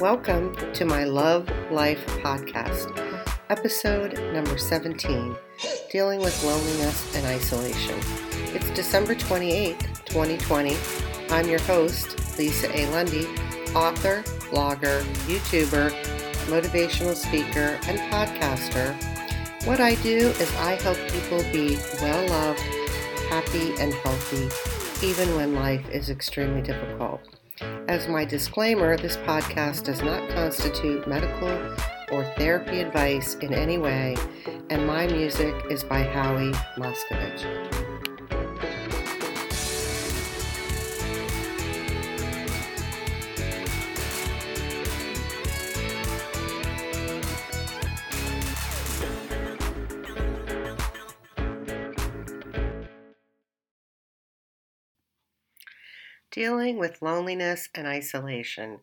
Welcome to my Love Life podcast, episode number 17 Dealing with Loneliness and Isolation. It's December 28th, 2020. I'm your host, Lisa A. Lundy, author, blogger, YouTuber, motivational speaker, and podcaster. What I do is I help people be well loved, happy, and healthy, even when life is extremely difficult. As my disclaimer, this podcast does not constitute medical or therapy advice in any way, and my music is by Howie Moscovich. Dealing with loneliness and isolation.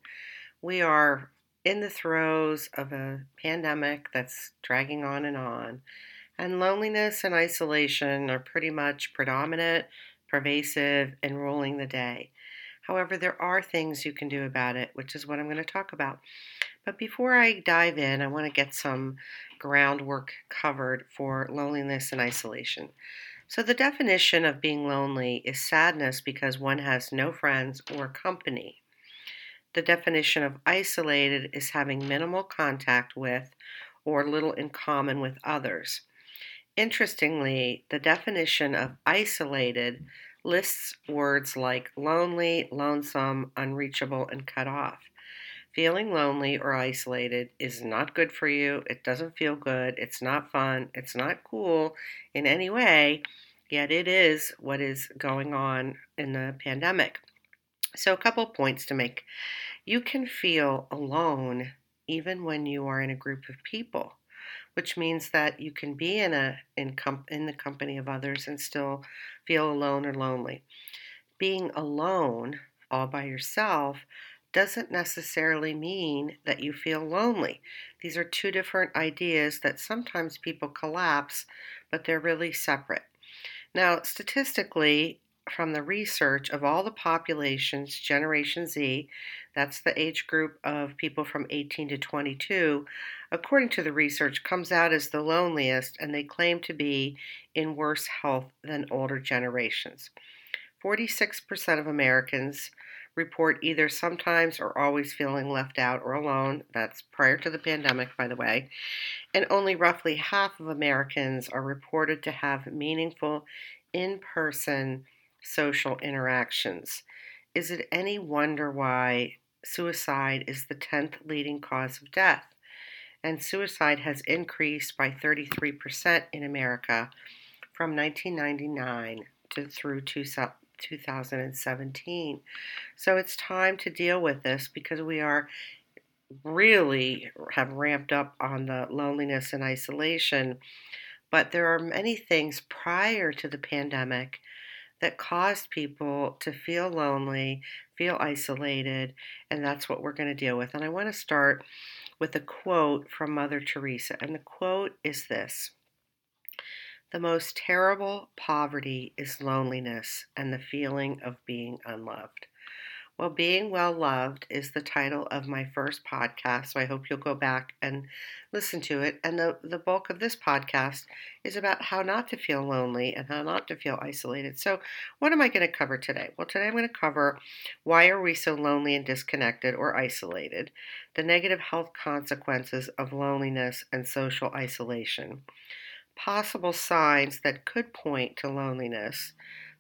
We are in the throes of a pandemic that's dragging on and on, and loneliness and isolation are pretty much predominant, pervasive, and ruling the day. However, there are things you can do about it, which is what I'm going to talk about. But before I dive in, I want to get some groundwork covered for loneliness and isolation. So, the definition of being lonely is sadness because one has no friends or company. The definition of isolated is having minimal contact with or little in common with others. Interestingly, the definition of isolated lists words like lonely, lonesome, unreachable, and cut off. Feeling lonely or isolated is not good for you. It doesn't feel good. It's not fun. It's not cool in any way yet it is what is going on in the pandemic. So, a couple points to make. You can feel alone even when you are in a group of people, which means that you can be in a in, com- in the company of others and still feel alone or lonely. Being alone all by yourself doesn't necessarily mean that you feel lonely. These are two different ideas that sometimes people collapse, but they're really separate. Now, statistically, from the research of all the populations, Generation Z, that's the age group of people from 18 to 22, according to the research, comes out as the loneliest, and they claim to be in worse health than older generations. 46% of Americans report either sometimes or always feeling left out or alone. That's prior to the pandemic, by the way. And only roughly half of Americans are reported to have meaningful in person social interactions. Is it any wonder why suicide is the 10th leading cause of death? And suicide has increased by 33% in America from 1999 to through 2017. So it's time to deal with this because we are really have ramped up on the loneliness and isolation. But there are many things prior to the pandemic that caused people to feel lonely, feel isolated, and that's what we're going to deal with. And I want to start with a quote from Mother Teresa. And the quote is this the most terrible poverty is loneliness and the feeling of being unloved. Well, Being Well Loved is the title of my first podcast, so I hope you'll go back and listen to it. And the, the bulk of this podcast is about how not to feel lonely and how not to feel isolated. So, what am I going to cover today? Well, today I'm going to cover why are we so lonely and disconnected or isolated, the negative health consequences of loneliness and social isolation possible signs that could point to loneliness,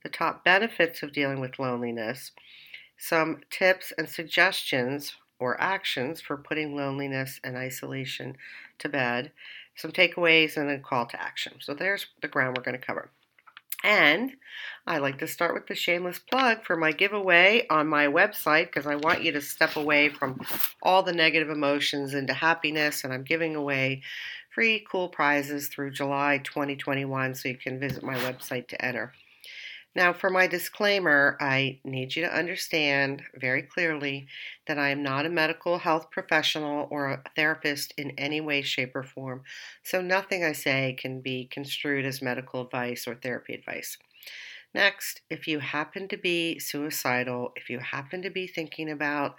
the top benefits of dealing with loneliness, some tips and suggestions or actions for putting loneliness and isolation to bed, some takeaways, and a call to action. So there's the ground we're going to cover. And I like to start with the shameless plug for my giveaway on my website because I want you to step away from all the negative emotions into happiness. And I'm giving away free cool prizes through July 2021, so you can visit my website to enter. Now, for my disclaimer, I need you to understand very clearly that I am not a medical health professional or a therapist in any way, shape, or form, so nothing I say can be construed as medical advice or therapy advice. Next, if you happen to be suicidal, if you happen to be thinking about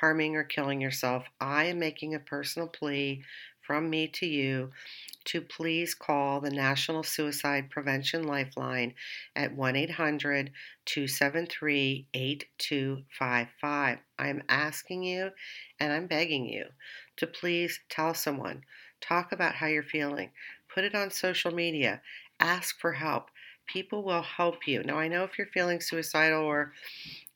harming or killing yourself, I am making a personal plea from me to you to please call the National Suicide Prevention Lifeline at 1 800 273 8255. I'm asking you and I'm begging you to please tell someone, talk about how you're feeling, put it on social media, ask for help. People will help you. Now, I know if you're feeling suicidal or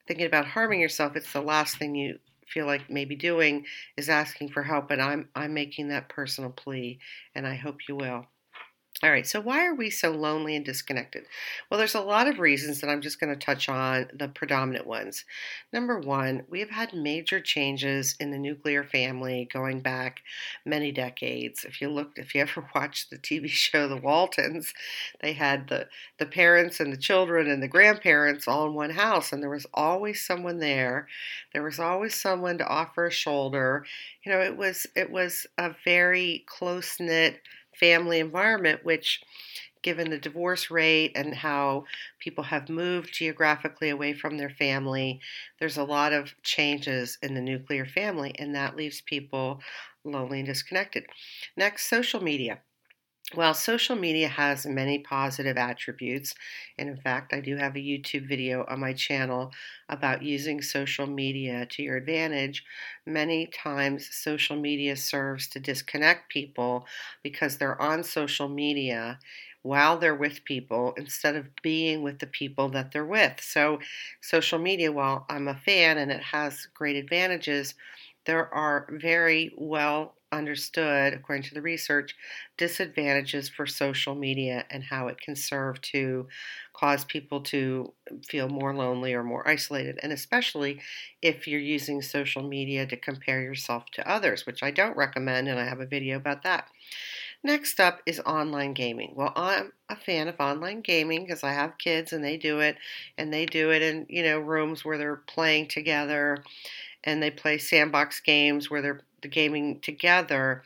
thinking about harming yourself, it's the last thing you feel like maybe doing is asking for help, and I'm I'm making that personal plea and I hope you will. All right, so why are we so lonely and disconnected? Well, there's a lot of reasons that I'm just going to touch on the predominant ones. Number one, we have had major changes in the nuclear family going back many decades. If you looked, if you ever watched the TV show The Waltons, they had the, the parents and the children and the grandparents all in one house, and there was always someone there. There was always someone to offer a shoulder. You know, it was it was a very close knit family environment, which given the divorce rate and how people have moved geographically away from their family, there's a lot of changes in the nuclear family, and that leaves people lonely and disconnected. Next, social media. Well, social media has many positive attributes, and in fact, I do have a YouTube video on my channel about using social media to your advantage. Many times, social media serves to disconnect people because they're on social media while they're with people instead of being with the people that they're with. So, social media, while I'm a fan and it has great advantages, there are very well understood, according to the research, disadvantages for social media and how it can serve to cause people to feel more lonely or more isolated. And especially if you're using social media to compare yourself to others, which I don't recommend, and I have a video about that. Next up is online gaming. Well, I'm a fan of online gaming because I have kids and they do it, and they do it in you know rooms where they're playing together and they play sandbox games where they're the gaming together,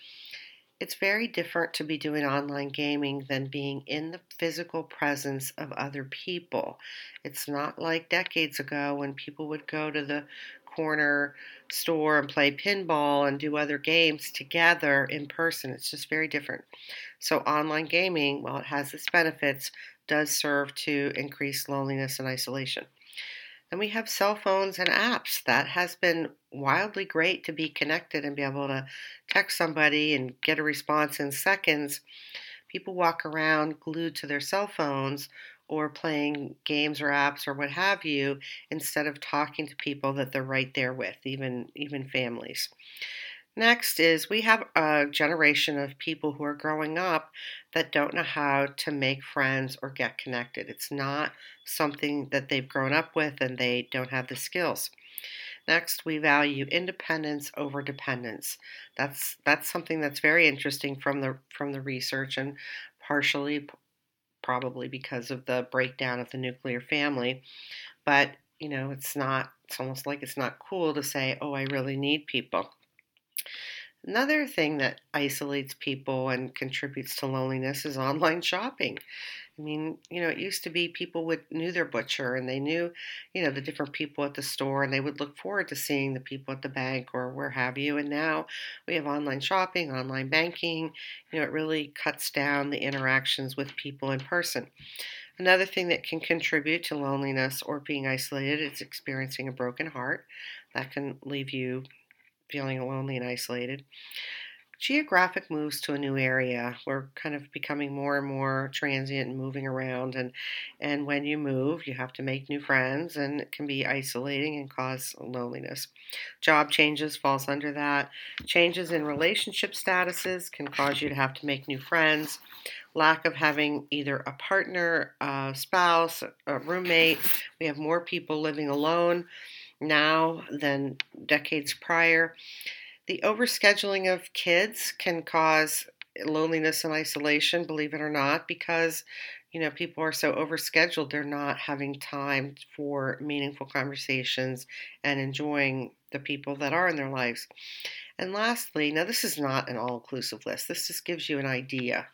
it's very different to be doing online gaming than being in the physical presence of other people. It's not like decades ago when people would go to the corner store and play pinball and do other games together in person. It's just very different. So, online gaming, while it has its benefits, does serve to increase loneliness and isolation. And we have cell phones and apps. That has been wildly great to be connected and be able to text somebody and get a response in seconds. People walk around glued to their cell phones or playing games or apps or what have you instead of talking to people that they're right there with, even even families. Next is we have a generation of people who are growing up that don't know how to make friends or get connected. It's not something that they've grown up with and they don't have the skills. Next, we value independence over dependence. That's that's something that's very interesting from the from the research and partially probably because of the breakdown of the nuclear family. But, you know, it's not it's almost like it's not cool to say, "Oh, I really need people." Another thing that isolates people and contributes to loneliness is online shopping. I mean, you know, it used to be people would knew their butcher and they knew, you know, the different people at the store and they would look forward to seeing the people at the bank or where have you. And now we have online shopping, online banking. You know, it really cuts down the interactions with people in person. Another thing that can contribute to loneliness or being isolated is experiencing a broken heart. That can leave you feeling lonely and isolated. Geographic moves to a new area. We're kind of becoming more and more transient and moving around and and when you move, you have to make new friends and it can be isolating and cause loneliness. Job changes falls under that. Changes in relationship statuses can cause you to have to make new friends. Lack of having either a partner, a spouse, a roommate. We have more people living alone now than decades prior. The overscheduling of kids can cause loneliness and isolation, believe it or not, because you know people are so overscheduled they're not having time for meaningful conversations and enjoying the people that are in their lives. And lastly, now this is not an all inclusive list, this just gives you an idea.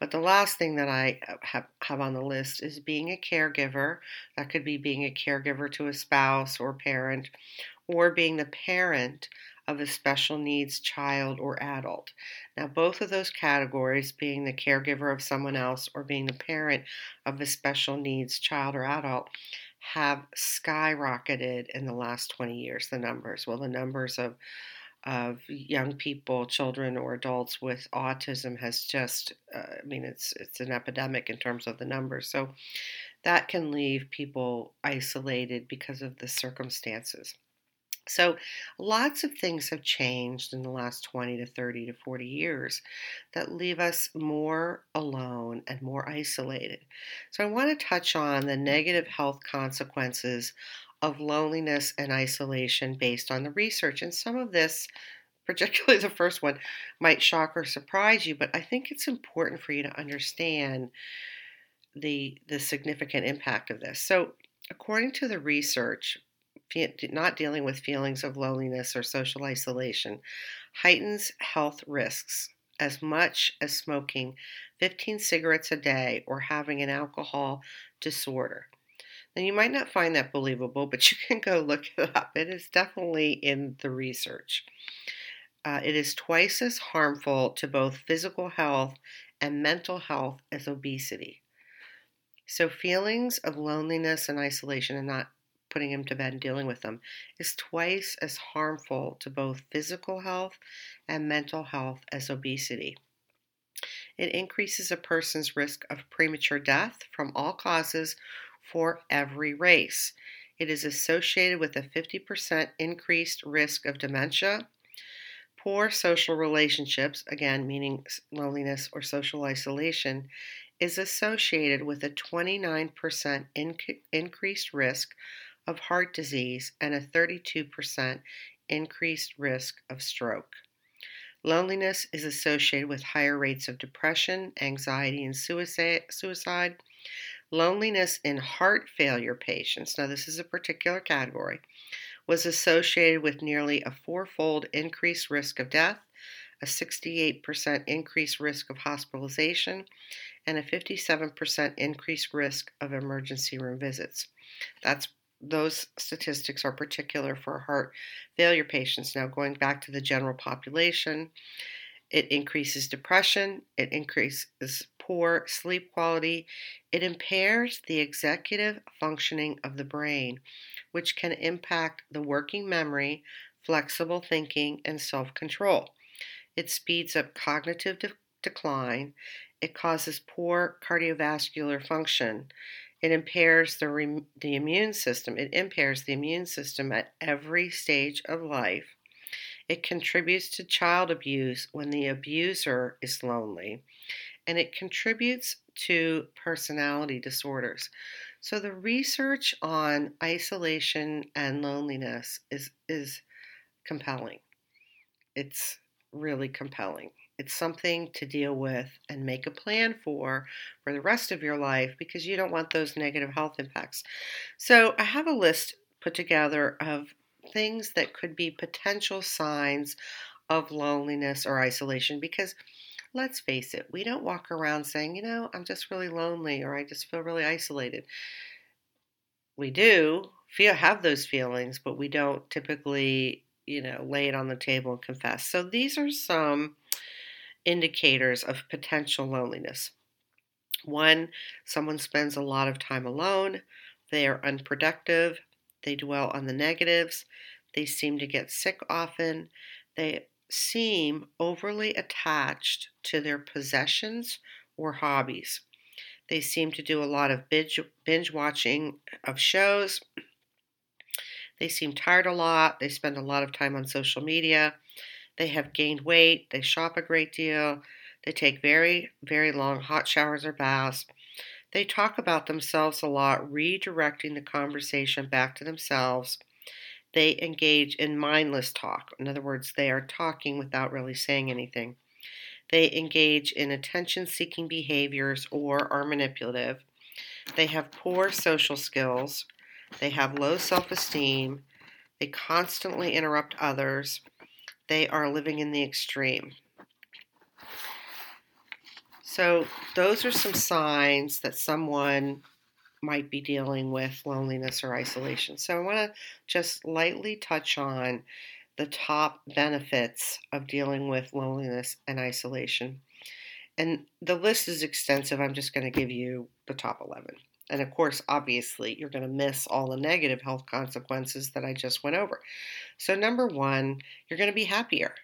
But the last thing that I uh, have, have on the list is being a caregiver. That could be being a caregiver to a spouse or parent, or being the parent of a special needs child or adult. Now, both of those categories, being the caregiver of someone else or being the parent of a special needs child or adult, have skyrocketed in the last 20 years, the numbers. Well, the numbers of of young people, children or adults with autism has just, uh, I mean, it's it's an epidemic in terms of the numbers. So that can leave people isolated because of the circumstances. So, lots of things have changed in the last 20 to 30 to 40 years that leave us more alone and more isolated. So, I want to touch on the negative health consequences of loneliness and isolation based on the research. And some of this, particularly the first one, might shock or surprise you, but I think it's important for you to understand the the significant impact of this. So, according to the research, not dealing with feelings of loneliness or social isolation heightens health risks as much as smoking 15 cigarettes a day or having an alcohol disorder. And you might not find that believable, but you can go look it up. It is definitely in the research. Uh, it is twice as harmful to both physical health and mental health as obesity. So, feelings of loneliness and isolation and not putting him to bed and dealing with them is twice as harmful to both physical health and mental health as obesity. It increases a person's risk of premature death from all causes for every race. It is associated with a 50% increased risk of dementia. Poor social relationships, again, meaning loneliness or social isolation, is associated with a 29% inc- increased risk of heart disease and a 32% increased risk of stroke. Loneliness is associated with higher rates of depression, anxiety, and suicide. suicide. Loneliness in heart failure patients, now this is a particular category, was associated with nearly a fourfold increased risk of death, a 68% increased risk of hospitalization, and a 57% increased risk of emergency room visits. That's those statistics are particular for heart failure patients. Now, going back to the general population, it increases depression, it increases poor sleep quality, it impairs the executive functioning of the brain, which can impact the working memory, flexible thinking, and self control. It speeds up cognitive de- decline, it causes poor cardiovascular function. It impairs the, re- the immune system. It impairs the immune system at every stage of life. It contributes to child abuse when the abuser is lonely, and it contributes to personality disorders. So the research on isolation and loneliness is is compelling. It's really compelling. It's something to deal with and make a plan for for the rest of your life because you don't want those negative health impacts. So I have a list put together of things that could be potential signs of loneliness or isolation because let's face it, we don't walk around saying, you know, I'm just really lonely or I just feel really isolated. We do feel have those feelings, but we don't typically, you know, lay it on the table and confess. So these are some indicators of potential loneliness. One, someone spends a lot of time alone, they are unproductive, they dwell on the negatives. They seem to get sick often. They seem overly attached to their possessions or hobbies. They seem to do a lot of binge, binge watching of shows. They seem tired a lot. They spend a lot of time on social media. They have gained weight. They shop a great deal. They take very, very long hot showers or baths. They talk about themselves a lot, redirecting the conversation back to themselves. They engage in mindless talk. In other words, they are talking without really saying anything. They engage in attention seeking behaviors or are manipulative. They have poor social skills. They have low self esteem. They constantly interrupt others. They are living in the extreme. So, those are some signs that someone might be dealing with loneliness or isolation. So, I want to just lightly touch on the top benefits of dealing with loneliness and isolation. And the list is extensive. I'm just going to give you the top 11. And of course, obviously, you're going to miss all the negative health consequences that I just went over. So, number one, you're going to be happier.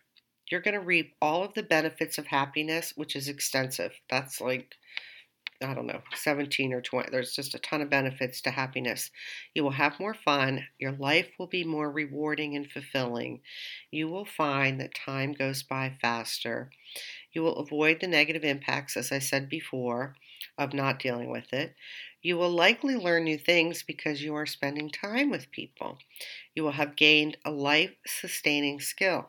You're going to reap all of the benefits of happiness, which is extensive. That's like, I don't know, 17 or 20. There's just a ton of benefits to happiness. You will have more fun. Your life will be more rewarding and fulfilling. You will find that time goes by faster. You will avoid the negative impacts, as I said before, of not dealing with it. You will likely learn new things because you are spending time with people. You will have gained a life sustaining skill.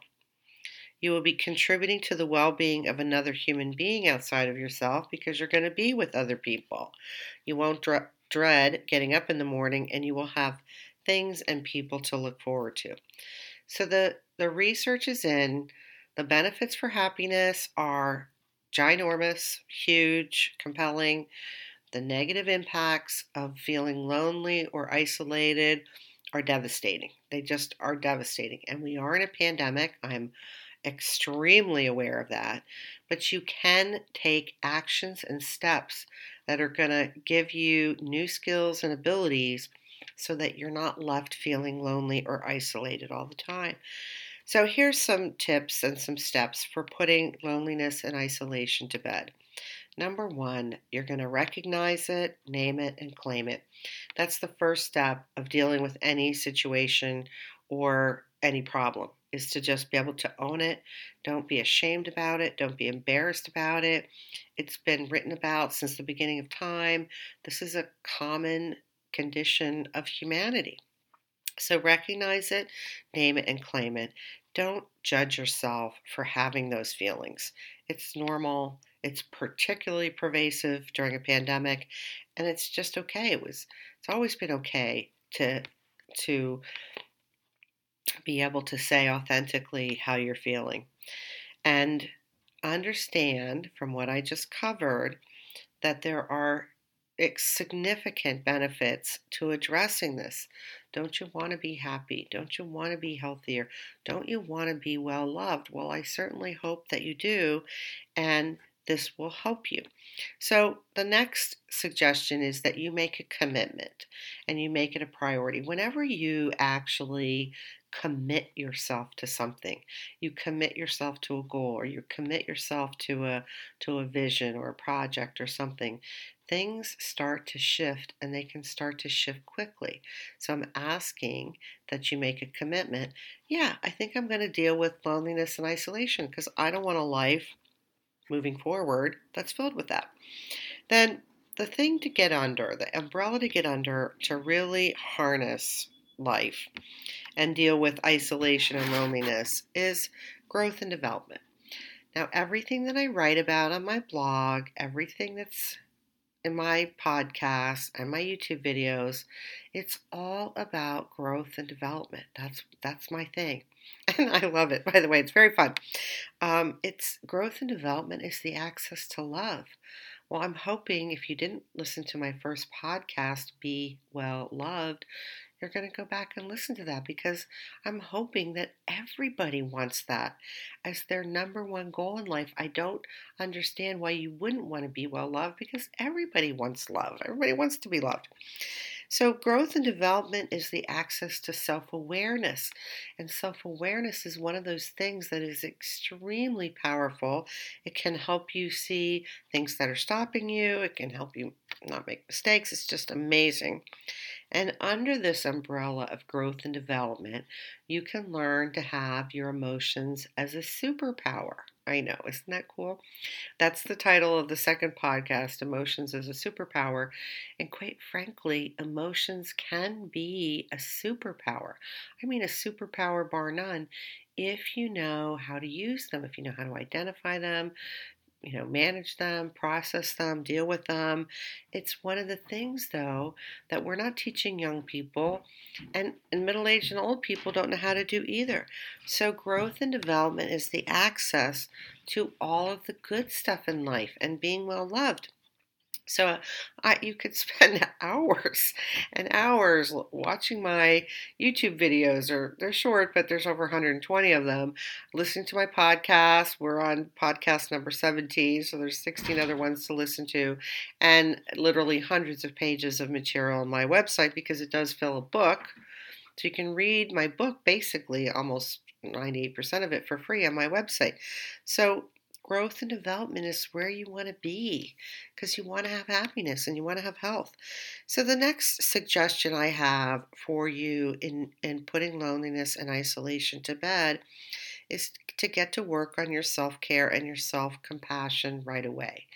You will be contributing to the well being of another human being outside of yourself because you're going to be with other people. You won't dr- dread getting up in the morning and you will have things and people to look forward to. So the, the research is in. The benefits for happiness are ginormous, huge, compelling. The negative impacts of feeling lonely or isolated are devastating. They just are devastating. And we are in a pandemic. I'm extremely aware of that. But you can take actions and steps that are going to give you new skills and abilities so that you're not left feeling lonely or isolated all the time. So, here's some tips and some steps for putting loneliness and isolation to bed. Number one, you're going to recognize it, name it, and claim it. That's the first step of dealing with any situation or any problem is to just be able to own it. Don't be ashamed about it. Don't be embarrassed about it. It's been written about since the beginning of time. This is a common condition of humanity. So recognize it, name it, and claim it. Don't judge yourself for having those feelings. It's normal. It's particularly pervasive during a pandemic, and it's just okay. It was. It's always been okay to to be able to say authentically how you're feeling, and understand from what I just covered that there are significant benefits to addressing this. Don't you want to be happy? Don't you want to be healthier? Don't you want to be well loved? Well, I certainly hope that you do, and this will help you. So, the next suggestion is that you make a commitment and you make it a priority. Whenever you actually commit yourself to something, you commit yourself to a goal or you commit yourself to a to a vision or a project or something, things start to shift and they can start to shift quickly. So I'm asking that you make a commitment. Yeah, I think I'm going to deal with loneliness and isolation because I don't want a life moving forward that's filled with that. Then the thing to get under, the umbrella to get under to really harness life and deal with isolation and loneliness is growth and development. Now, everything that I write about on my blog, everything that's in my podcast and my YouTube videos, it's all about growth and development. That's that's my thing, and I love it. By the way, it's very fun. Um, it's growth and development is the access to love. Well, I'm hoping if you didn't listen to my first podcast, Be Well Loved, you're going to go back and listen to that because I'm hoping that everybody wants that as their number one goal in life. I don't understand why you wouldn't want to be well loved because everybody wants love, everybody wants to be loved. So, growth and development is the access to self awareness. And self awareness is one of those things that is extremely powerful. It can help you see things that are stopping you, it can help you not make mistakes. It's just amazing. And under this umbrella of growth and development, you can learn to have your emotions as a superpower. I know, isn't that cool? That's the title of the second podcast, Emotions as a Superpower. And quite frankly, emotions can be a superpower. I mean, a superpower bar none if you know how to use them, if you know how to identify them, you know, manage them, process them, deal with them. It's one of the things, though, that we're not teaching young people, and, and middle aged and old people don't know how to do either. So, growth and development is the access to all of the good stuff in life and being well loved. So I, you could spend hours and hours watching my YouTube videos, or they're short, but there's over 120 of them. Listening to my podcast. We're on podcast number 17, so there's 16 other ones to listen to, and literally hundreds of pages of material on my website because it does fill a book. So you can read my book basically almost 98% of it for free on my website. So growth and development is where you want to be because you want to have happiness and you want to have health. So the next suggestion I have for you in in putting loneliness and isolation to bed is to get to work on your self-care and your self-compassion right away.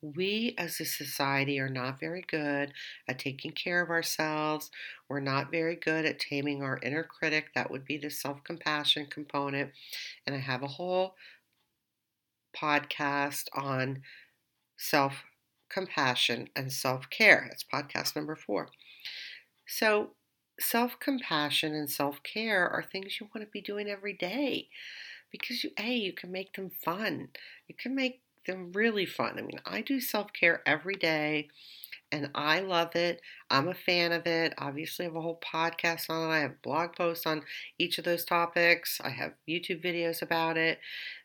We as a society are not very good at taking care of ourselves. We're not very good at taming our inner critic. That would be the self compassion component. And I have a whole podcast on self compassion and self care. That's podcast number four. So, self compassion and self care are things you want to be doing every day because you, A, you can make them fun. You can make them really fun. I mean, I do self care every day and I love it. I'm a fan of it. Obviously, I have a whole podcast on it. I have blog posts on each of those topics. I have YouTube videos about it.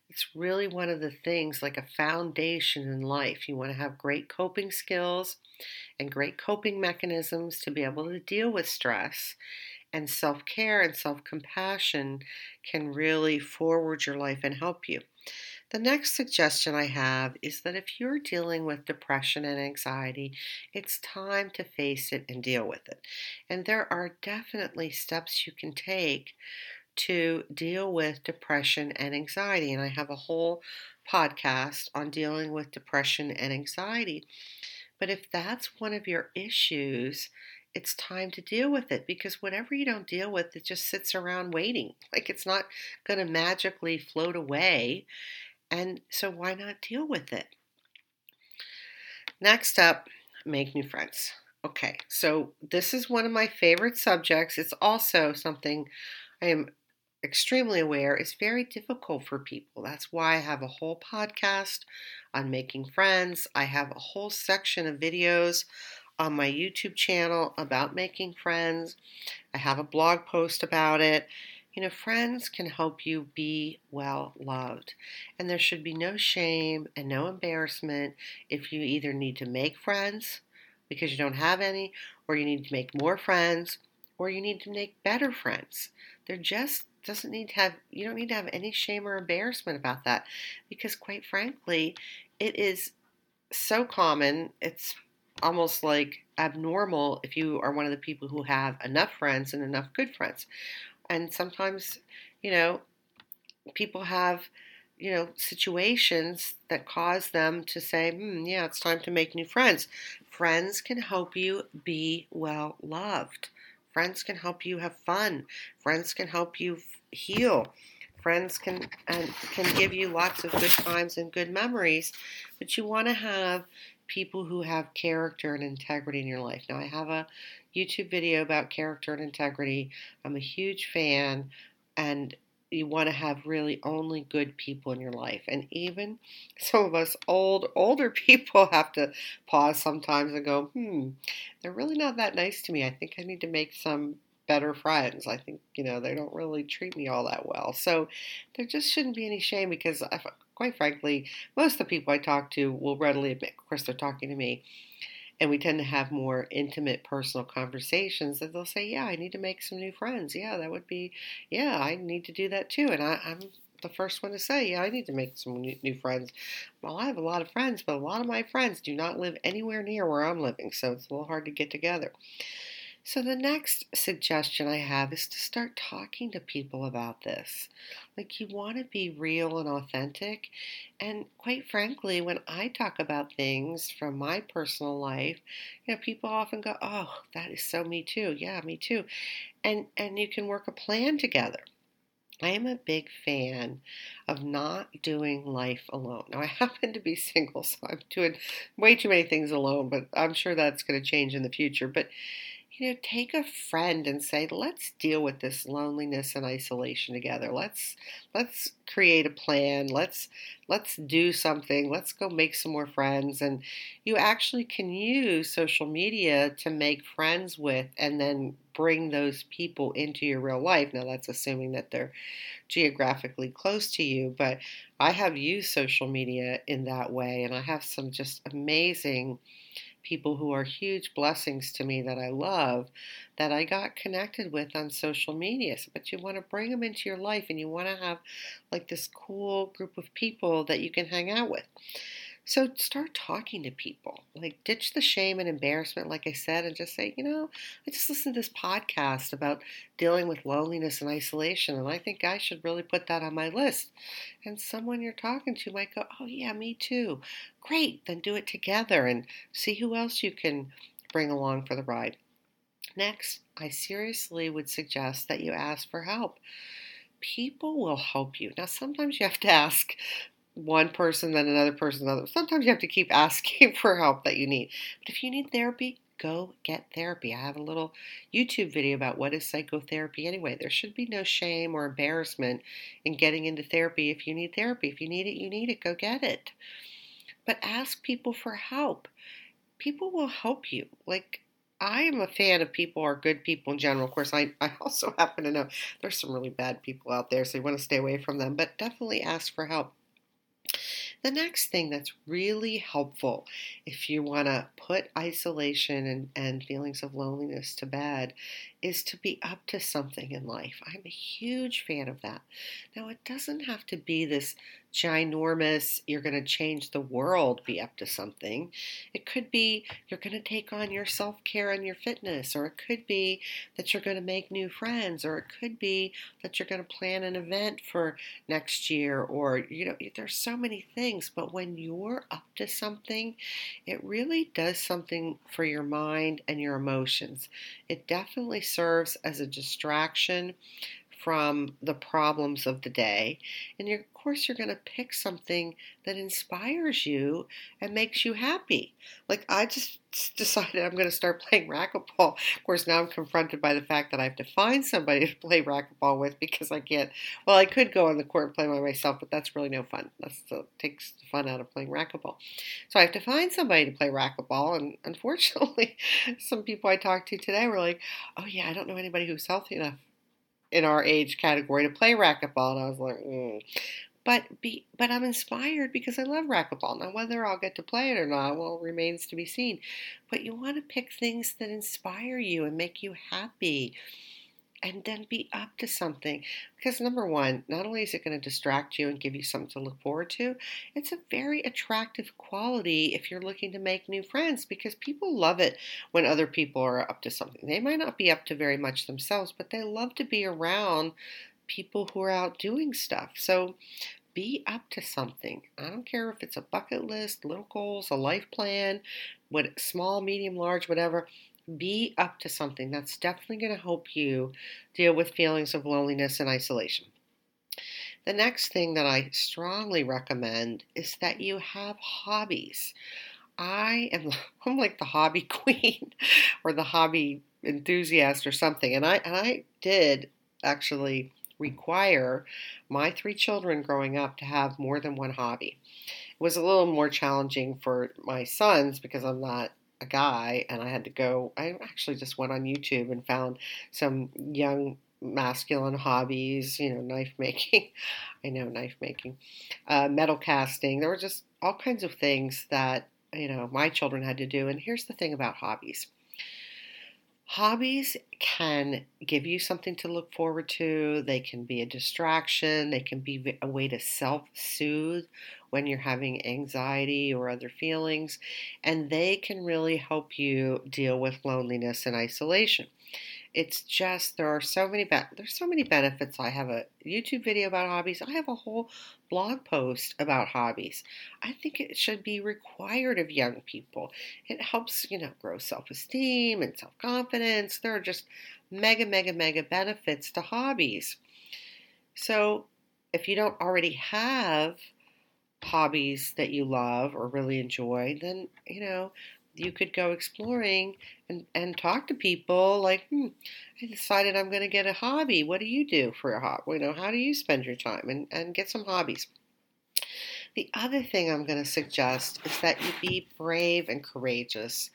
It's really one of the things like a foundation in life. You want to have great coping skills and great coping mechanisms to be able to deal with stress. And self care and self compassion can really forward your life and help you. The next suggestion I have is that if you're dealing with depression and anxiety, it's time to face it and deal with it. And there are definitely steps you can take to deal with depression and anxiety. And I have a whole podcast on dealing with depression and anxiety. But if that's one of your issues, it's time to deal with it because whatever you don't deal with, it just sits around waiting. Like it's not going to magically float away. And so why not deal with it? Next up, make new friends. Okay, so this is one of my favorite subjects. It's also something I am extremely aware is very difficult for people. That's why I have a whole podcast on making friends. I have a whole section of videos on my YouTube channel about making friends. I have a blog post about it. You know, friends can help you be well loved. And there should be no shame and no embarrassment if you either need to make friends because you don't have any, or you need to make more friends, or you need to make better friends. They're just doesn't need to have you don't need to have any shame or embarrassment about that because quite frankly it is so common it's almost like abnormal if you are one of the people who have enough friends and enough good friends. And sometimes you know people have you know situations that cause them to say hmm, yeah it's time to make new friends. Friends can help you be well loved friends can help you have fun friends can help you heal. Friends can and can give you lots of good times and good memories, but you want to have people who have character and integrity in your life. Now, I have a YouTube video about character and integrity. I'm a huge fan, and you want to have really only good people in your life. And even some of us old, older people have to pause sometimes and go, hmm, they're really not that nice to me. I think I need to make some better friends. I think, you know, they don't really treat me all that well. So there just shouldn't be any shame because, I, quite frankly, most of the people I talk to will readily admit, of course, they're talking to me. And we tend to have more intimate personal conversations that they'll say, Yeah, I need to make some new friends. Yeah, that would be, yeah, I need to do that too. And I, I'm the first one to say, yeah, I need to make some new, friends. Well, I have a lot of friends, but a lot of my friends do not live anywhere near where I'm living, so it's a little hard to get together. So, the next suggestion I have is to start talking to people about this. Like, you want to be real and authentic. And quite frankly, when I talk about things from my personal life, you know, people often go, Oh, that is so me too. Yeah, me too. And, and you can work a plan together. I am a big fan of not doing life alone. Now, I happen to be single, so I'm doing way too many things alone, but I'm sure that's going to change in the future. But you know, take a friend and say, let's deal with this loneliness and isolation together. Let's let's create a plan. Let's let's do something. Let's go make some more friends. And you actually can use social media to make friends with and then bring those people into your real life. Now that's assuming that they're geographically close to you, but I have used social media in that way and I have some just amazing people who are huge blessings to me that I love that I got connected with on social media. But you want to bring them into your life and you want to have like this cool group of people that you can hang out with. So start talking to people. Like ditch the shame and embarrassment, like I said, and just say, you know, I just listened to this podcast about dealing with loneliness and isolation, and I think I should really put that on my list. And someone you're talking to might go, Oh yeah, me too. Great, then do it together and see who else you can bring along for the ride. Next, I seriously would suggest that you ask for help people will help you. Now, sometimes you have to ask one person, then another person, another. Sometimes you have to keep asking for help that you need. But if you need therapy, go get therapy. I have a little YouTube video about what is psychotherapy anyway. There should be no shame or embarrassment in getting into therapy if you need therapy. If you need it, you need it. Go get it. But ask people for help. People will help you. Like, I am a fan of people are good people in general. Of course, I, I also happen to know there's some really bad people out there, so you want to stay away from them, but definitely ask for help. The next thing that's really helpful if you want to put isolation and, and feelings of loneliness to bed is to be up to something in life. I'm a huge fan of that. Now, it doesn't have to be this ginormous, you're going to change the world, be up to something. It could be you're going to take on your self care and your fitness, or it could be that you're going to make new friends, or it could be that you're going to plan an event for next year, or, you know, there's so many things. But when you're up to something, it really does something for your mind and your emotions. It definitely serves as a distraction from the problems of the day. And of course, you're going to pick something that inspires you and makes you happy. Like, I just decided I'm going to start playing racquetball. Of course, now I'm confronted by the fact that I have to find somebody to play racquetball with because I can't. Well, I could go on the court and play by myself, but that's really no fun. That takes the fun out of playing racquetball. So I have to find somebody to play racquetball. And unfortunately, some people I talked to today were like, oh, yeah, I don't know anybody who's healthy enough in our age category to play racquetball, and I was like, mm. but be but I'm inspired because I love racquetball. Now whether I'll get to play it or not, well, remains to be seen. But you want to pick things that inspire you and make you happy and then be up to something. Because number one, not only is it going to distract you and give you something to look forward to, it's a very attractive quality if you're looking to make new friends because people love it when other people are up to something. They might not be up to very much themselves, but they love to be around people who are out doing stuff. So be up to something. I don't care if it's a bucket list, little goals, a life plan, what small, medium, large, whatever be up to something. That's definitely going to help you deal with feelings of loneliness and isolation. The next thing that I strongly recommend is that you have hobbies. I am I'm like the hobby queen or the hobby enthusiast or something. And I and I did actually require my three children growing up to have more than one hobby. It was a little more challenging for my sons because I'm not a guy and I had to go. I actually just went on YouTube and found some young masculine hobbies, you know, knife making. I know knife making, uh, metal casting. There were just all kinds of things that, you know, my children had to do. And here's the thing about hobbies hobbies can give you something to look forward to. They can be a distraction. They can be a way to self soothe when you're having anxiety or other feelings. And they can really help you deal with loneliness and isolation. It's just there are so many be- there's so many benefits. I have a YouTube video about hobbies. I have a whole blog post about hobbies. I think it should be required of young people. It helps, you know, grow self-esteem and self-confidence. There are just mega mega mega benefits to hobbies. So, if you don't already have hobbies that you love or really enjoy, then, you know, you could go exploring and, and talk to people like, hmm, I decided I'm going to get a hobby. What do you do for a hobby? You know, how do you spend your time? And, and get some hobbies. The other thing I'm going to suggest is that you be brave and courageous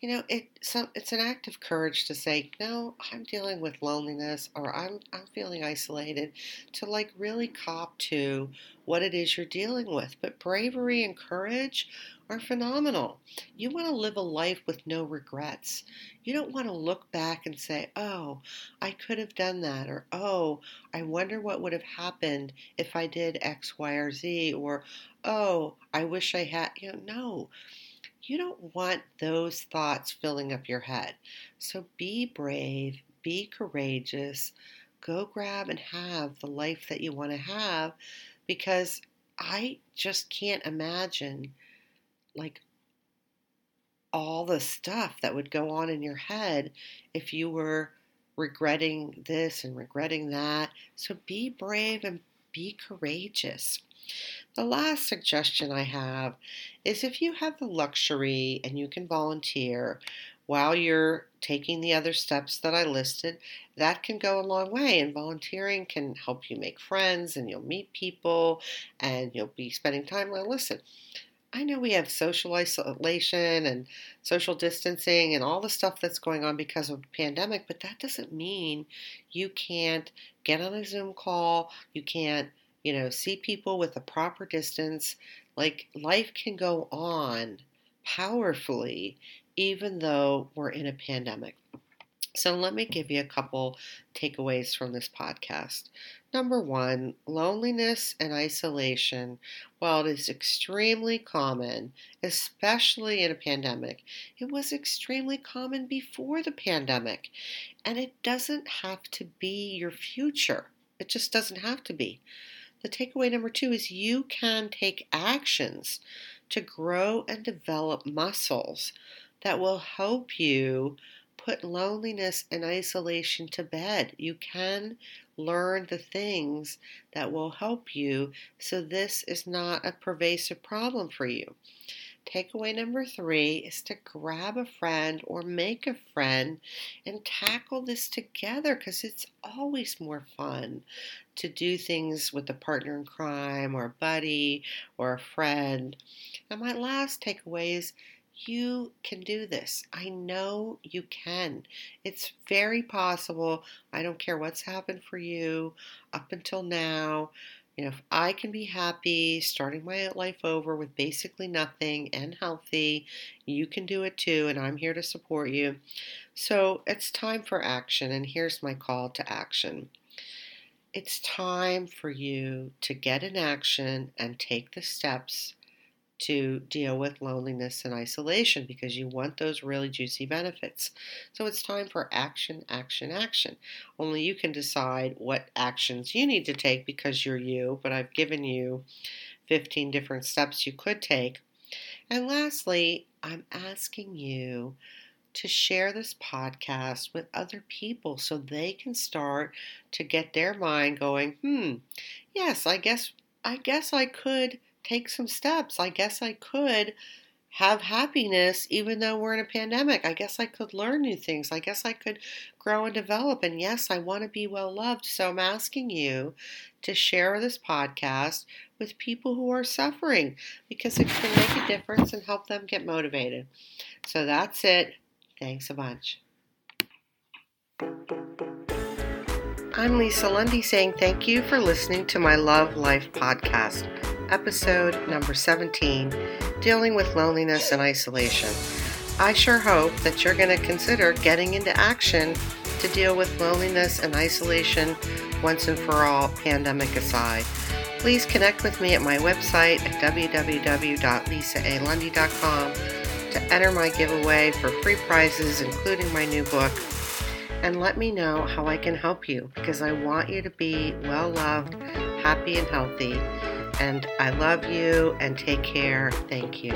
you know, it some it's an act of courage to say, no, I'm dealing with loneliness or I'm I'm feeling isolated, to like really cop to what it is you're dealing with. But bravery and courage are phenomenal. You want to live a life with no regrets. You don't want to look back and say, oh, I could have done that, or oh, I wonder what would have happened if I did X, Y, or Z, or oh, I wish I had, you know, no you don't want those thoughts filling up your head. So be brave, be courageous, go grab and have the life that you want to have because I just can't imagine like all the stuff that would go on in your head if you were regretting this and regretting that. So be brave and be courageous. The last suggestion I have is if you have the luxury and you can volunteer while you're taking the other steps that I listed, that can go a long way. And volunteering can help you make friends and you'll meet people and you'll be spending time. Well, listen, I know we have social isolation and social distancing and all the stuff that's going on because of the pandemic, but that doesn't mean you can't get on a Zoom call, you can't you know, see people with the proper distance. Like life can go on powerfully even though we're in a pandemic. So let me give you a couple takeaways from this podcast. Number one, loneliness and isolation, while it is extremely common, especially in a pandemic, it was extremely common before the pandemic. And it doesn't have to be your future. It just doesn't have to be. The takeaway number two is you can take actions to grow and develop muscles that will help you put loneliness and isolation to bed. You can learn the things that will help you so this is not a pervasive problem for you. Takeaway number three is to grab a friend or make a friend and tackle this together because it's always more fun to do things with a partner in crime or a buddy or a friend. And my last takeaway is you can do this. I know you can. It's very possible. I don't care what's happened for you up until now. You know, if I can be happy starting my life over with basically nothing and healthy, you can do it too, and I'm here to support you. So it's time for action, and here's my call to action. It's time for you to get in action and take the steps to deal with loneliness and isolation because you want those really juicy benefits. So it's time for action, action, action. Only you can decide what actions you need to take because you're you, but I've given you 15 different steps you could take. And lastly, I'm asking you to share this podcast with other people so they can start to get their mind going, hmm, yes, I guess I guess I could take some steps. I guess I could have happiness even though we're in a pandemic. I guess I could learn new things. I guess I could grow and develop. And yes, I want to be well loved. So I'm asking you to share this podcast with people who are suffering because it can make a difference and help them get motivated. So that's it. Thanks a bunch. I'm Lisa Lundy saying thank you for listening to my Love Life podcast episode number 17 Dealing with Loneliness and Isolation. I sure hope that you're going to consider getting into action to deal with loneliness and isolation once and for all, pandemic aside. Please connect with me at my website at www.lisaalundy.com to enter my giveaway for free prizes, including my new book. And let me know how I can help you because I want you to be well loved, happy, and healthy. And I love you and take care. Thank you.